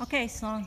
Okay, so